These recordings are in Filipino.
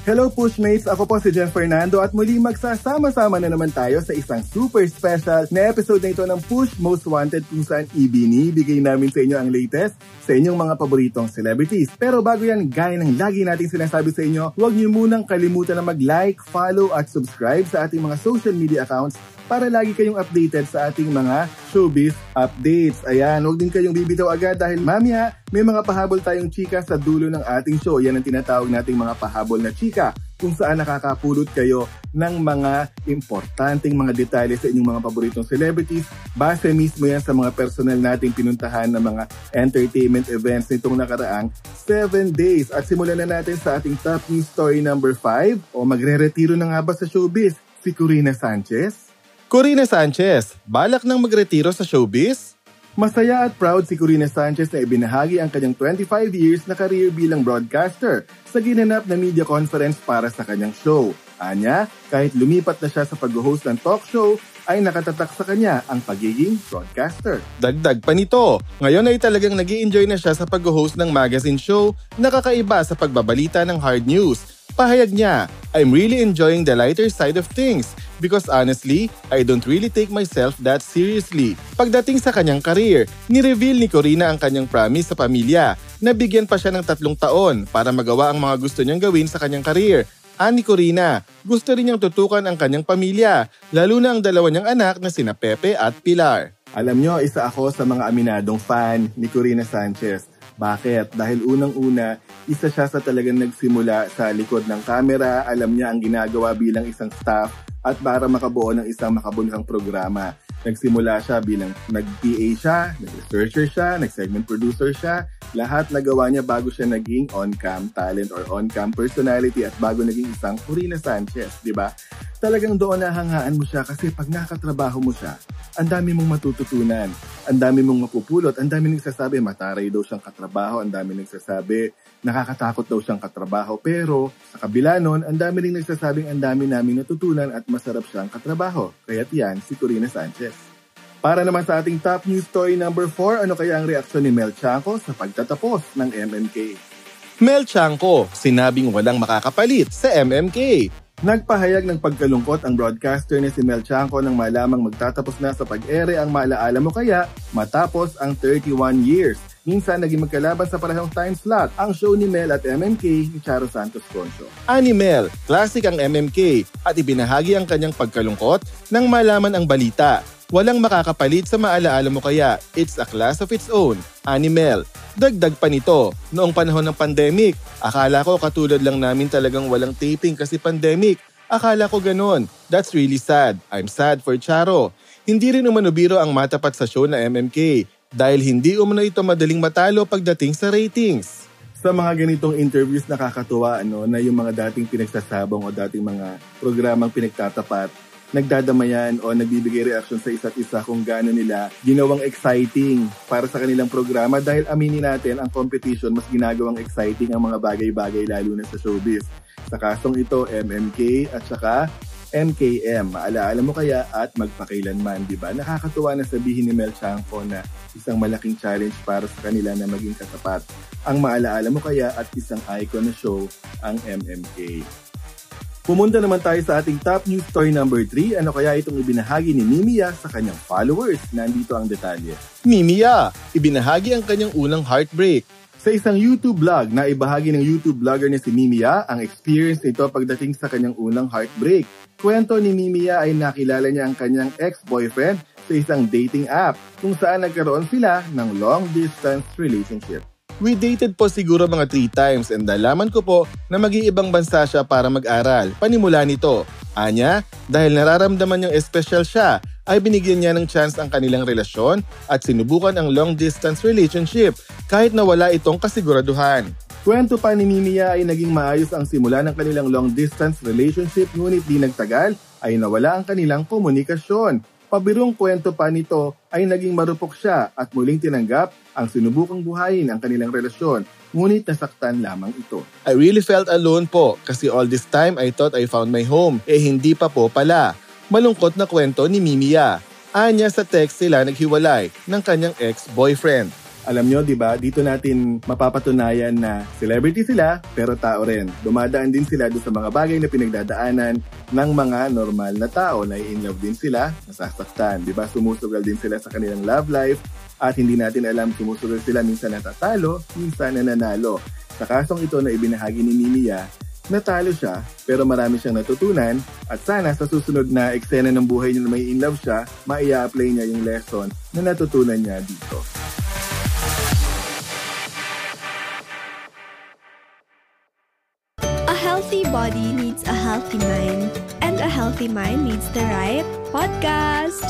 Hello Pushmates! Ako po si Jeff Fernando at muli magsasama-sama na naman tayo sa isang super special na episode na ito ng Push Most Wanted kung saan ibinibigay namin sa inyo ang latest sa inyong mga paboritong celebrities. Pero bago yan, gaya ng lagi nating sinasabi sa inyo, huwag niyo munang kalimutan na mag-like, follow at subscribe sa ating mga social media accounts para lagi kayong updated sa ating mga showbiz updates. Ayan, huwag din kayong bibitaw agad dahil mamaya may mga pahabol tayong chika sa dulo ng ating show. Yan ang tinatawag nating mga pahabol na chika kung saan nakakapulot kayo ng mga importanteng mga detalye sa inyong mga paboritong celebrities. Base mismo yan sa mga personal nating pinuntahan ng mga entertainment events nitong nakaraang 7 days. At simulan na natin sa ating top news story number 5 o magre-retiro na nga ba sa showbiz si Corina Sanchez? Corina Sanchez, balak nang magretiro sa showbiz? Masaya at proud si Corina Sanchez na ibinahagi ang kanyang 25 years na career bilang broadcaster sa ginanap na media conference para sa kanyang show. Anya, kahit lumipat na siya sa pag-host ng talk show, ay nakatatak sa kanya ang pagiging broadcaster. Dagdag pa nito, ngayon ay talagang nag enjoy na siya sa pag-host ng magazine show na kakaiba sa pagbabalita ng hard news. Pahayag niya, I'm really enjoying the lighter side of things because honestly, I don't really take myself that seriously. Pagdating sa kanyang career, ni-reveal ni Corina ang kanyang promise sa pamilya na bigyan pa siya ng tatlong taon para magawa ang mga gusto niyang gawin sa kanyang career. Ani Corina, gusto rin niyang tutukan ang kanyang pamilya, lalo na ang dalawa niyang anak na sina Pepe at Pilar. Alam niyo, isa ako sa mga aminadong fan ni Corina Sanchez. Bakit? Dahil unang-una, isa siya sa talagang nagsimula sa likod ng camera, alam niya ang ginagawa bilang isang staff at para makabuo ng isang makabuluhang programa. Nagsimula siya bilang nag-PA siya, nag-researcher siya, nag-segment producer siya. Lahat nagawa niya bago siya naging on-cam talent or on-cam personality at bago naging isang Corina Sanchez, di ba? Talagang doon nahanghaan mo siya kasi pag nakatrabaho mo siya, ang dami mong matututunan, ang dami mong mapupulot, ang dami nagsasabi mataray daw siyang katrabaho, ang dami nagsasabi nakakatakot daw siyang katrabaho. Pero sa kabila nun, ang dami rin nagsasabing ang dami namin natutunan at masarap siyang katrabaho. Kaya't yan si Corina Sanchez. Para naman sa ating top news story number 4, ano kaya ang reaksyon ni Mel Chanco sa pagtatapos ng MMK? Mel Chanco, sinabing walang makakapalit sa MMK. Nagpahayag ng pagkalungkot ang broadcaster ni si Mel Chanco nang malamang magtatapos na sa pag-ere ang Maalaala Mo Kaya matapos ang 31 years. Minsan naging magkalaban sa parehong time slot ang show ni Mel at MMK ni Charo Santos Concho. Ani Mel, classic ang MMK at ibinahagi ang kanyang pagkalungkot nang malaman ang balita. Walang makakapalit sa maalaala mo kaya, it's a class of its own. Ani Mel, Dagdag pa nito, noong panahon ng pandemic, akala ko katulad lang namin talagang walang taping kasi pandemic. Akala ko ganun. That's really sad. I'm sad for Charo. Hindi rin umanubiro ang matapat sa show na MMK dahil hindi umano ito madaling matalo pagdating sa ratings. Sa mga ganitong interviews nakakatuwa ano, na yung mga dating pinagsasabong o dating mga programang pinagtatapat nagdadamayan o nagbibigay reaction sa isa't isa kung gaano nila ginawang exciting para sa kanilang programa dahil aminin natin ang competition mas ginagawang exciting ang mga bagay-bagay lalo na sa showbiz. Sa kasong ito, MMK at saka MKM. Maalaala mo kaya at magpakailanman, di ba? Nakakatuwa na sabihin ni Mel Chanco na isang malaking challenge para sa kanila na maging katapat. Ang maalaala mo kaya at isang icon na show ang MMK. Pumunta naman tayo sa ating top news story number 3. Ano kaya itong ibinahagi ni Mimiya sa kanyang followers? Nandito ang detalye. Mimiya, ibinahagi ang kanyang unang heartbreak. Sa isang YouTube vlog na ibahagi ng YouTube vlogger na si Mimiya ang experience nito pagdating sa kanyang unang heartbreak. Kwento ni Mimiya ay nakilala niya ang kanyang ex-boyfriend sa isang dating app kung saan nagkaroon sila ng long-distance relationship. We dated po siguro mga 3 times and nalaman ko po na mag-iibang bansa siya para mag-aral. Panimula nito. Anya, dahil nararamdaman niyang espesyal siya, ay binigyan niya ng chance ang kanilang relasyon at sinubukan ang long-distance relationship kahit na wala itong kasiguraduhan. Kwento pa ni Mimiya ay naging maayos ang simula ng kanilang long-distance relationship ngunit di nagtagal ay nawala ang kanilang komunikasyon. Pabirong kwento pa nito ay naging marupok siya at muling tinanggap ang sinubukang buhayin ang kanilang relasyon ngunit nasaktan lamang ito. I really felt alone po kasi all this time I thought I found my home eh hindi pa po pala. Malungkot na kwento ni Mimiya. Anya sa text sila naghiwalay ng kanyang ex-boyfriend. Alam nyo, di ba, dito natin mapapatunayan na celebrity sila, pero tao rin. Dumadaan din sila doon sa mga bagay na pinagdadaanan ng mga normal na tao na in love din sila, nasasaktan. Di ba, sumusugal din sila sa kanilang love life at hindi natin alam sumusugal sila minsan natatalo, minsan nananalo. Sa kasong ito na ibinahagi ni Mimiya, natalo siya pero marami siyang natutunan at sana sa susunod na eksena ng buhay niya na may in love siya, maia-apply niya yung lesson na natutunan niya dito. Needs a healthy mind, and a healthy mind needs the right podcast.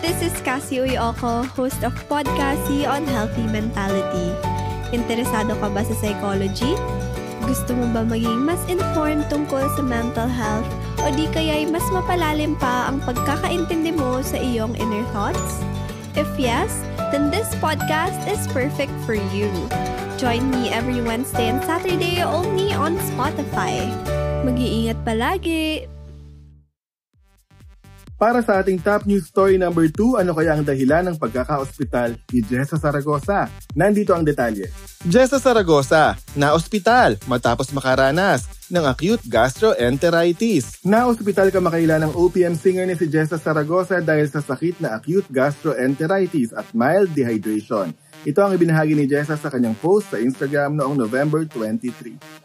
This is Cassie Uyoko, host of Podcasty on Healthy Mentality. Interesado ka ba sa psychology? Gusto mo ba maging mas informed tungkol sa mental health o di kaya'y mas mapalalim pa ang pagkakaintindi mo sa iyong inner thoughts? If yes, then this podcast is perfect for you. Join me every Wednesday and Saturday only on Spotify. Mag-iingat palagi! Para sa ating top news story number 2, ano kaya ang dahilan ng pagkaka-ospital ni Jessa Saragosa? Nandito ang detalye. Jessa Saragosa, na-ospital matapos makaranas ng acute gastroenteritis. Na-ospital kamakailan ng OPM singer ni si Jessa Saragosa dahil sa sakit na acute gastroenteritis at mild dehydration. Ito ang ibinahagi ni Jessa sa kanyang post sa Instagram noong November 23.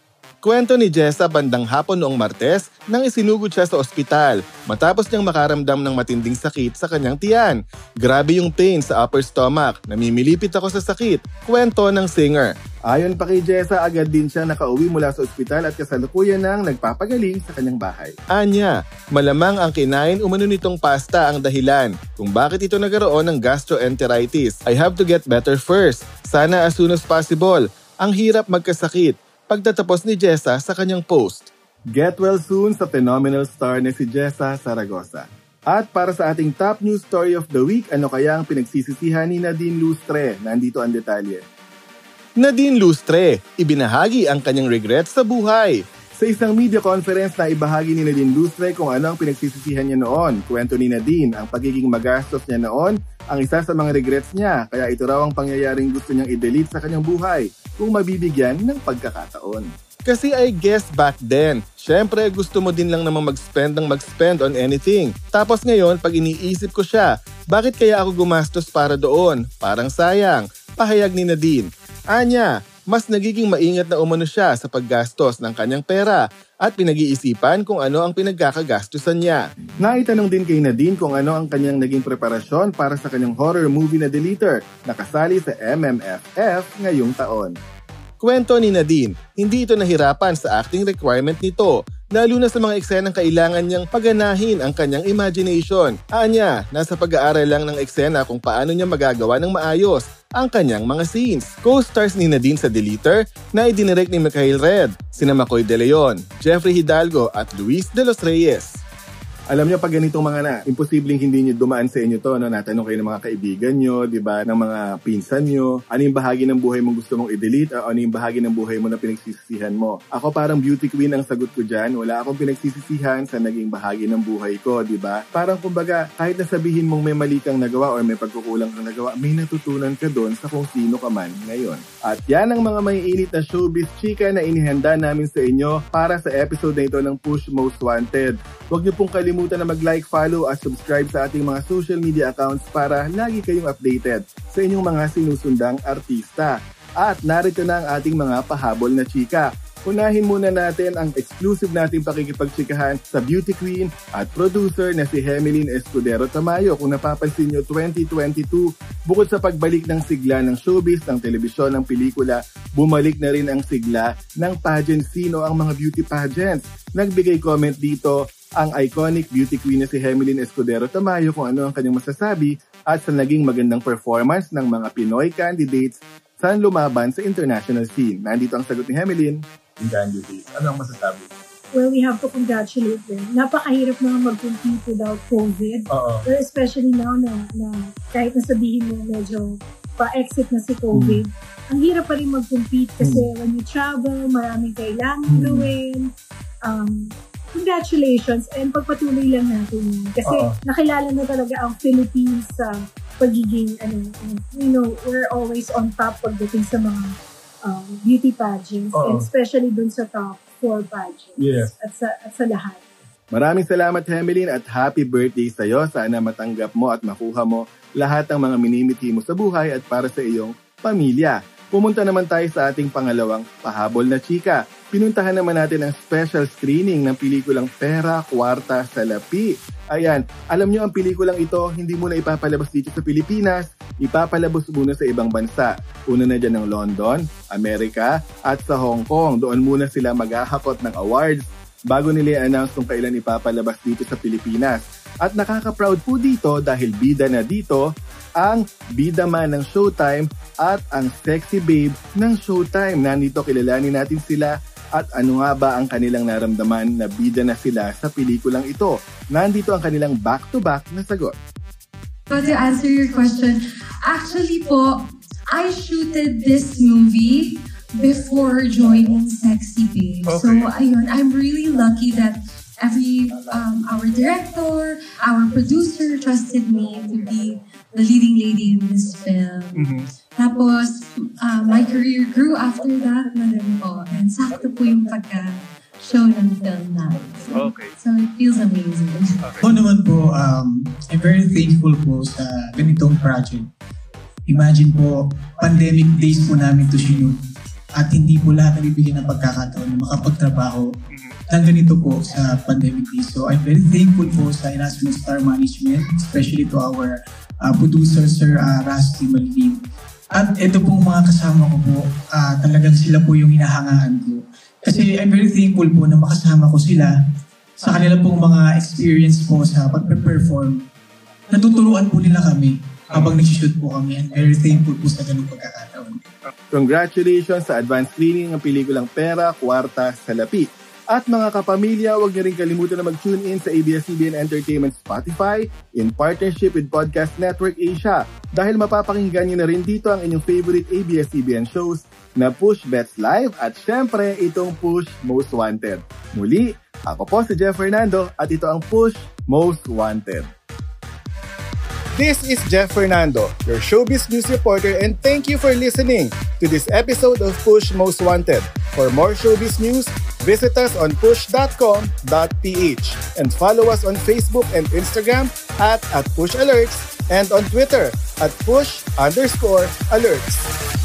Kwento ni Jessa bandang hapon noong Martes nang isinugod siya sa ospital matapos niyang makaramdam ng matinding sakit sa kanyang tiyan. Grabe yung pain sa upper stomach, namimilipit ako sa sakit, kwento ng singer. Ayon pa kay Jessa, agad din siya nakauwi mula sa ospital at kasalukuyan nang nagpapagaling sa kanyang bahay. Anya, malamang ang kinain umano nitong pasta ang dahilan kung bakit ito nagkaroon ng gastroenteritis. I have to get better first. Sana as soon as possible. Ang hirap magkasakit pagtatapos ni Jessa sa kanyang post. Get well soon sa phenomenal star na si Jessa Saragosa. At para sa ating top news story of the week, ano kaya ang pinagsisisihan ni Nadine Lustre? Nandito ang detalye. Nadine Lustre, ibinahagi ang kanyang regrets sa buhay. Sa isang media conference na ibahagi ni Nadine Lustre kung ano ang pinagsisisihan niya noon, kwento ni Nadine ang pagiging magastos niya noon ang isa sa mga regrets niya kaya ito raw ang pangyayaring gusto niyang i-delete sa kanyang buhay kung mabibigyan ng pagkakataon. Kasi I guess back then, syempre gusto mo din lang naman mag-spend ng mag-spend on anything. Tapos ngayon, pag iniisip ko siya, bakit kaya ako gumastos para doon? Parang sayang. Pahayag ni Nadine. Anya, mas nagiging maingat na umano siya sa paggastos ng kanyang pera at pinag-iisipan kung ano ang pinagkakagastusan niya. Naitanong din kay Nadine kung ano ang kanyang naging preparasyon para sa kanyang horror movie na Deleter na kasali sa MMFF ngayong taon. Kwento ni Nadine, hindi ito nahirapan sa acting requirement nito, lalo na sa mga eksenang kailangan niyang paganahin ang kanyang imagination. Anya, nasa pag-aaral lang ng eksena kung paano niya magagawa ng maayos ang kanyang mga scenes. Co-stars ni Nadine sa Deleter na idinirect ni Mikhail Red, sina Makoy De Leon, Jeffrey Hidalgo at Luis De Los Reyes. Alam niyo pag ganitong mga na, imposibleng hindi niyo dumaan sa inyo to, no? Natanong kayo ng mga kaibigan niyo, 'di ba, ng mga pinsan niyo, ano yung bahagi ng buhay mo gusto mong i-delete, o ano yung bahagi ng buhay mo na pinagsisisihan mo. Ako parang beauty queen ang sagot ko diyan, wala akong pinagsisisihan sa naging bahagi ng buhay ko, 'di ba? Parang kumbaga, kahit na sabihin mong may mali kang nagawa or may pagkukulang kang nagawa, may natutunan ka doon sa kung sino ka man ngayon. At yan ang mga may init na showbiz chika na inihanda namin sa inyo para sa episode na ito ng Push Most Wanted. Huwag niyo pong kalimutan na mag-like, follow at subscribe sa ating mga social media accounts para lagi kayong updated sa inyong mga sinusundang artista. At narito na ang ating mga pahabol na chika. Unahin muna natin ang exclusive nating pakikipagtsikahan sa beauty queen at producer na si Hemeline Escudero Tamayo. Kung napapansin nyo, 2022, bukod sa pagbalik ng sigla ng showbiz, ng telebisyon, ng pelikula, bumalik na rin ang sigla ng pageant. Sino ang mga beauty pageants? Nagbigay comment dito ang iconic beauty queen na si Hemeline Escudero Tamayo kung ano ang kanyang masasabi at sa naging magandang performance ng mga Pinoy candidates saan lumaban sa international scene. Nandito ang sagot ni Hemelin. Congratulations. Ano ang masasabi? Well, we have to congratulate them. Napakahirap naman mag-compete without COVID. Well, especially now na, na kahit nasabihin mo medyo pa-exit na si COVID, ang hirap pa rin mag-compete kasi when you travel, maraming kailangan Mm. gawin. Um, congratulations and pagpatuloy lang natin yan. Kasi Oo. nakilala na talaga ang Philippines sa pagiging, ano, you know, we're always on top pagdating sa mga um, beauty pageants Oo. and especially dun sa top four pageants Yes. at sa, at sa lahat. Maraming salamat, Hemelin, at happy birthday sa iyo. Sana matanggap mo at makuha mo lahat ng mga minimiti mo sa buhay at para sa iyong pamilya. Pumunta naman tayo sa ating pangalawang pahabol na chika. Pinuntahan naman natin ang special screening ng pelikulang Pera, Kwarta, Salapi. Ayan, alam nyo ang pelikulang ito, hindi muna ipapalabas dito sa Pilipinas, ipapalabas muna sa ibang bansa. Una na dyan ng London, Amerika, at sa Hong Kong. Doon muna sila maghahakot ng awards bago nila i-announce kung kailan ipapalabas dito sa Pilipinas. At nakaka-proud po dito dahil bida na dito ang bida man ng Showtime at ang sexy babe ng Showtime. Nandito kilalanin natin sila at ano nga ba ang kanilang naramdaman na bida na sila sa pelikulang ito. Nandito ang kanilang back-to-back na sagot. So to answer your question, actually po, I shooted this movie before joining Sexy Babe. So ayun, I'm really lucky that every um, our director, our producer trusted me to be the leading So, Okay. so it feels amazing. Ako naman po, um, I'm very thankful po sa ganitong project. Imagine po, pandemic days po namin to shoot at hindi po lahat nabibigyan ng pagkakataon na makapagtrabaho ng ganito po sa pandemic days. So I'm very thankful po sa Erasmus Star Management, especially to our uh, producer, Sir uh, Rusty Malvin. At ito pong mga kasama ko po, ah, talagang sila po yung hinahangaan ko. Kasi I'm very thankful po na makasama ko sila sa kanila pong mga experience po sa pagpe-perform. Natuturuan po nila kami habang nag-shoot po kami and very thankful po sa ganung pagkakataon. Congratulations sa advanced screening ng pelikulang Pera, Kwarta, Salapi. At mga kapamilya, huwag niyo rin kalimutan na mag-tune in sa ABS-CBN Entertainment Spotify in partnership with Podcast Network Asia dahil mapapakinggan niyo na rin dito ang inyong favorite ABS-CBN shows na Push Bets Live at syempre itong Push Most Wanted. Muli, ako po si Jeff Fernando at ito ang Push Most Wanted. This is Jeff Fernando, your showbiz news reporter, and thank you for listening to this episode of Push Most Wanted. For more showbiz news, visit us on push.com.ph and follow us on Facebook and Instagram at, at Push Alerts and on Twitter at push underscore alerts.